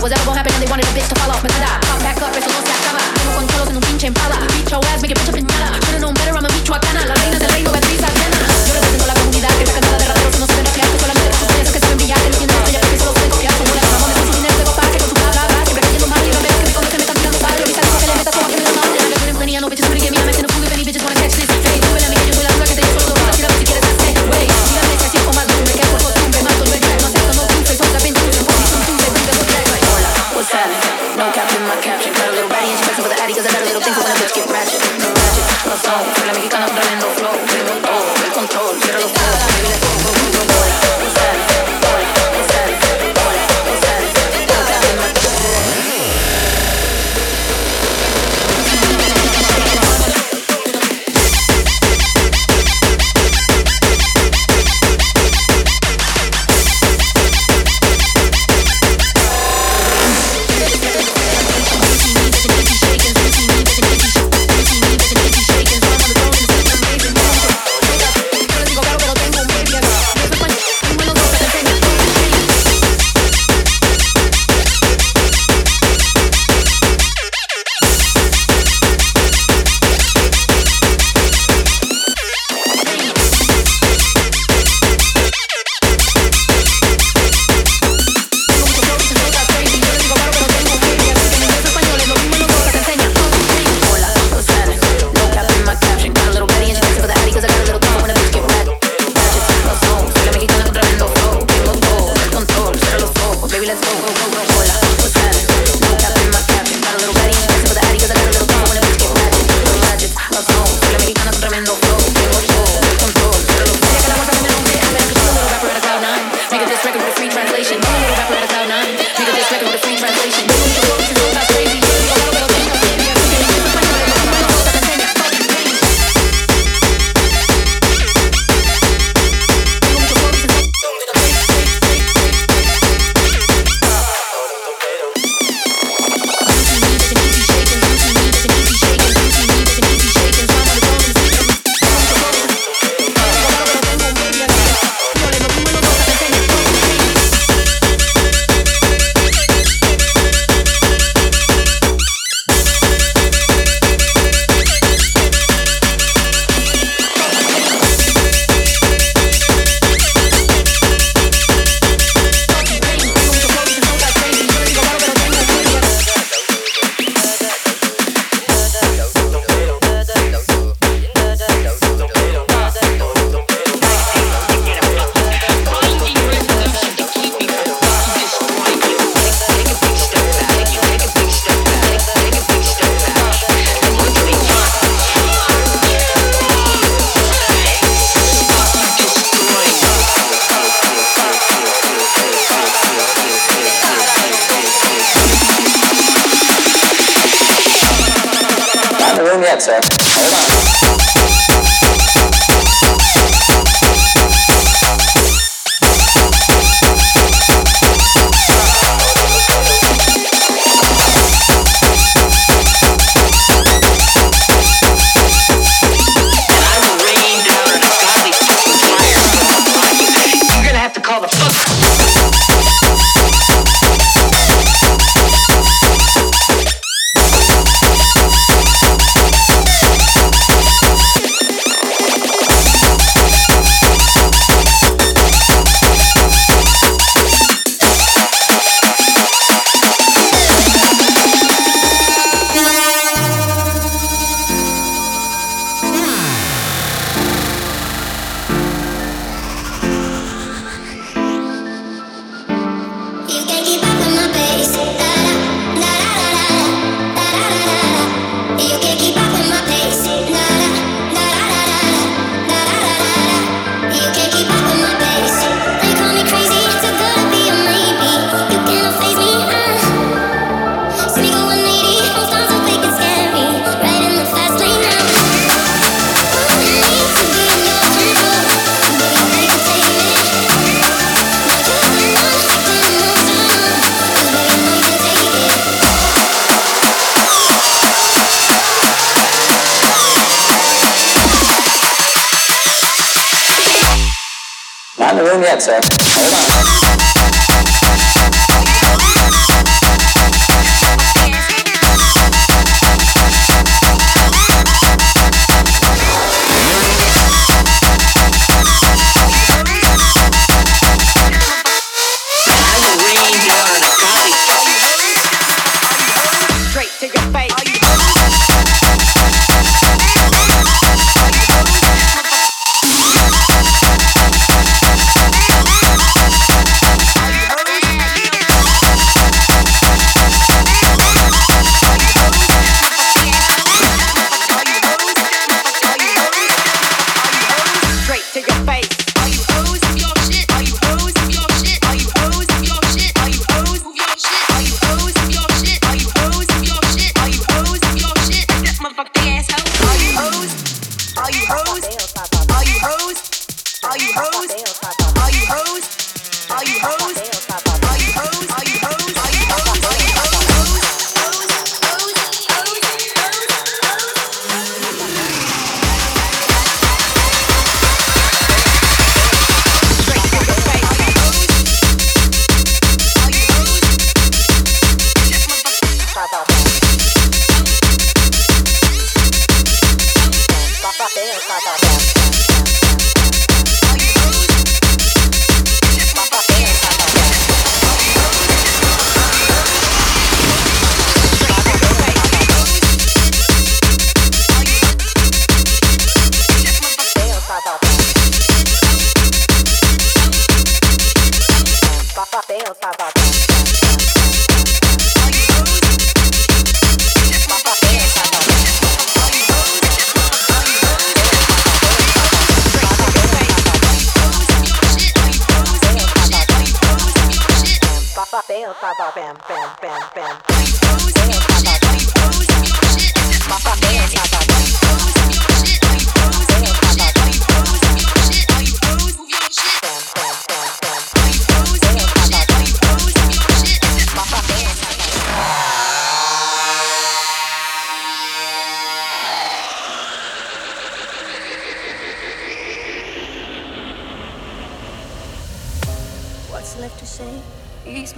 was algo happening, they wanted a bitch to fall off, but I pop back up, eso no se acaba. Tengo controlos en un pinche empala, beat your ass, make it bitch up and nada.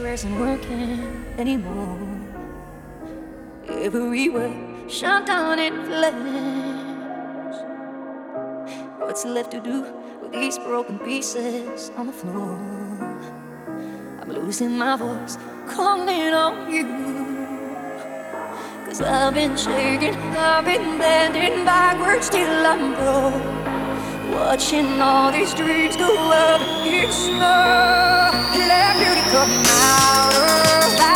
Words aren't working anymore. Every word shut down in flames. What's left to do with these broken pieces on the floor? I'm losing my voice, calling on you. Cause I've been shaking, I've been bending backwards till I'm broke. Watching all these dreams go up in snow. Let beauty come out of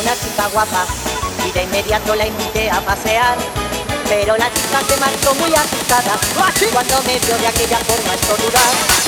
una chica guapa y de inmediato la invité a pasear. Pero la chica se marchó muy asustada cuando me vio de aquella forma estornudar.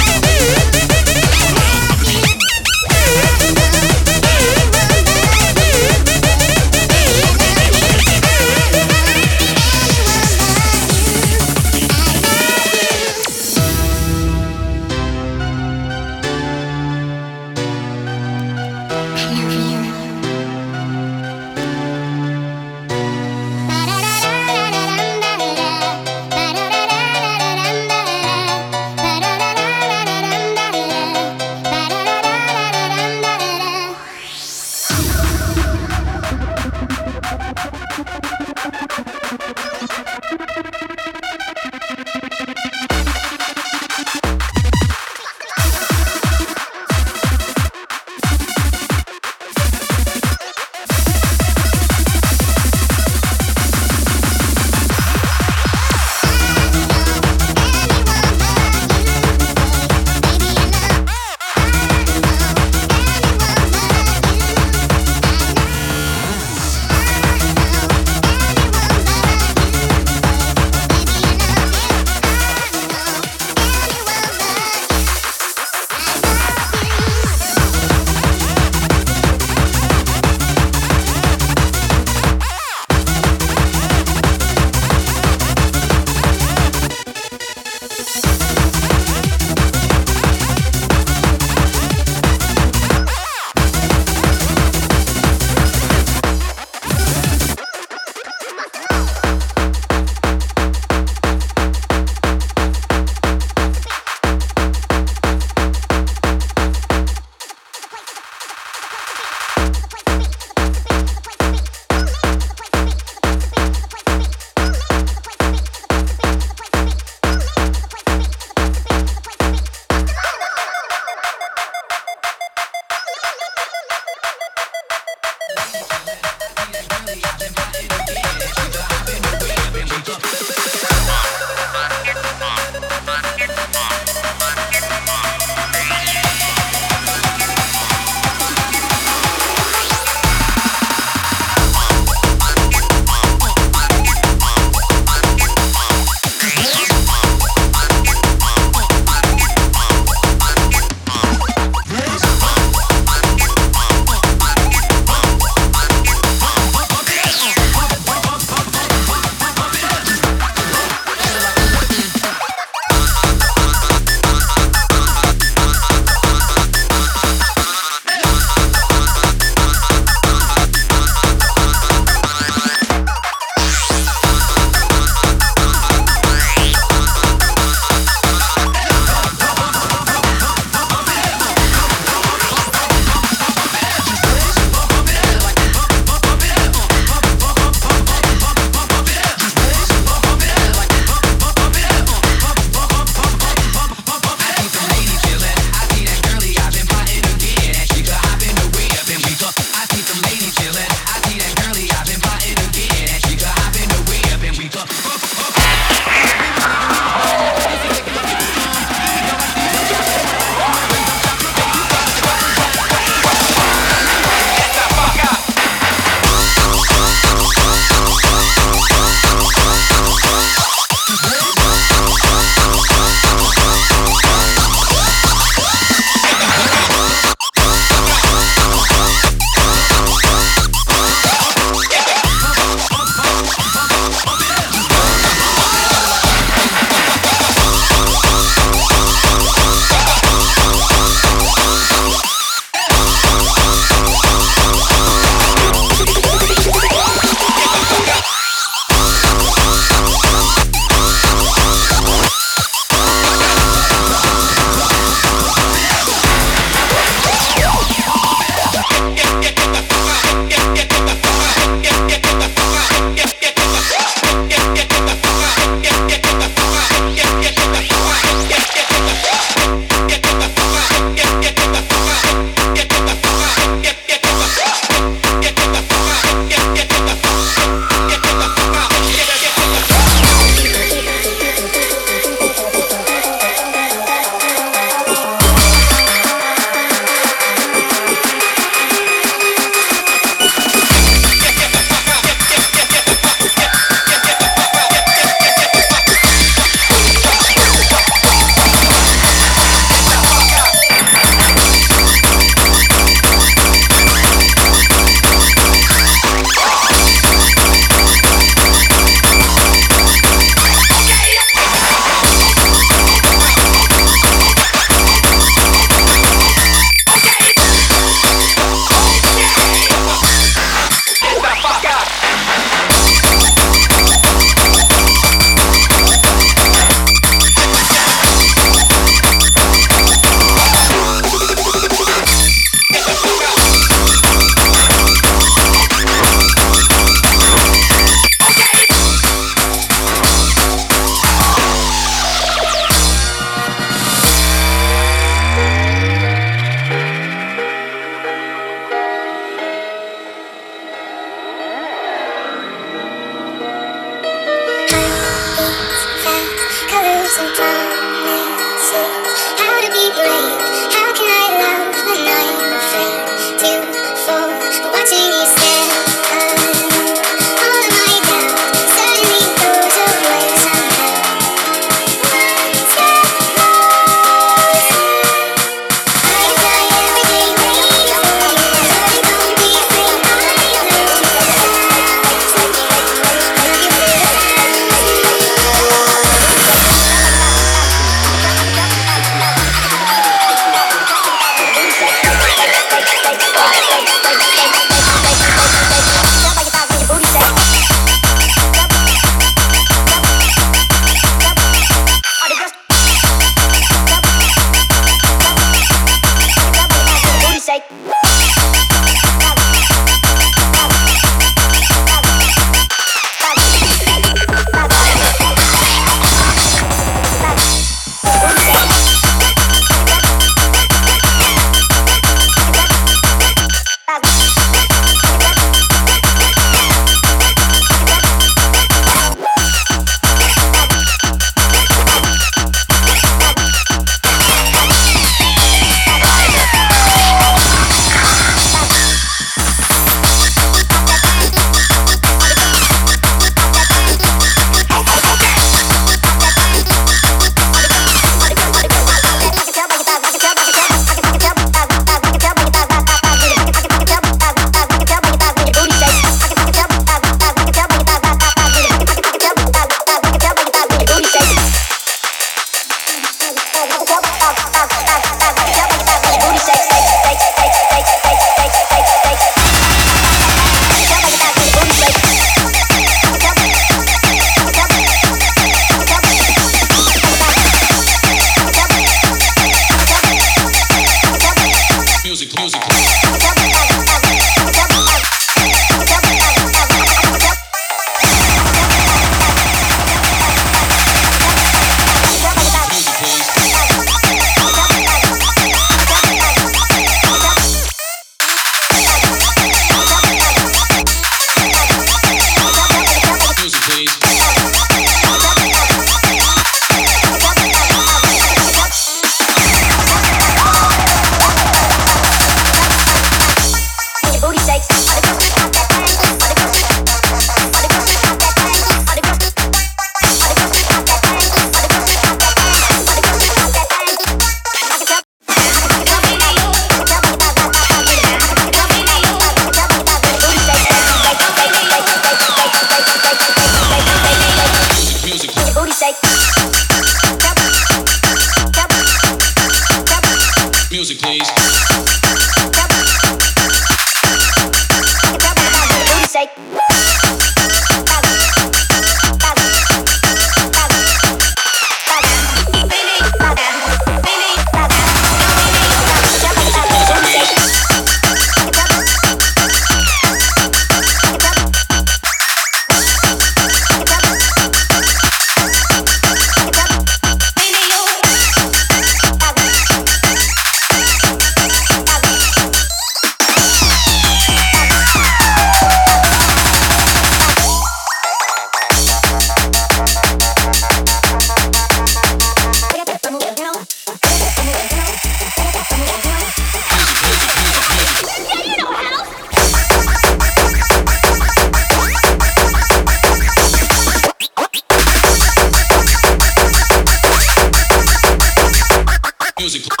I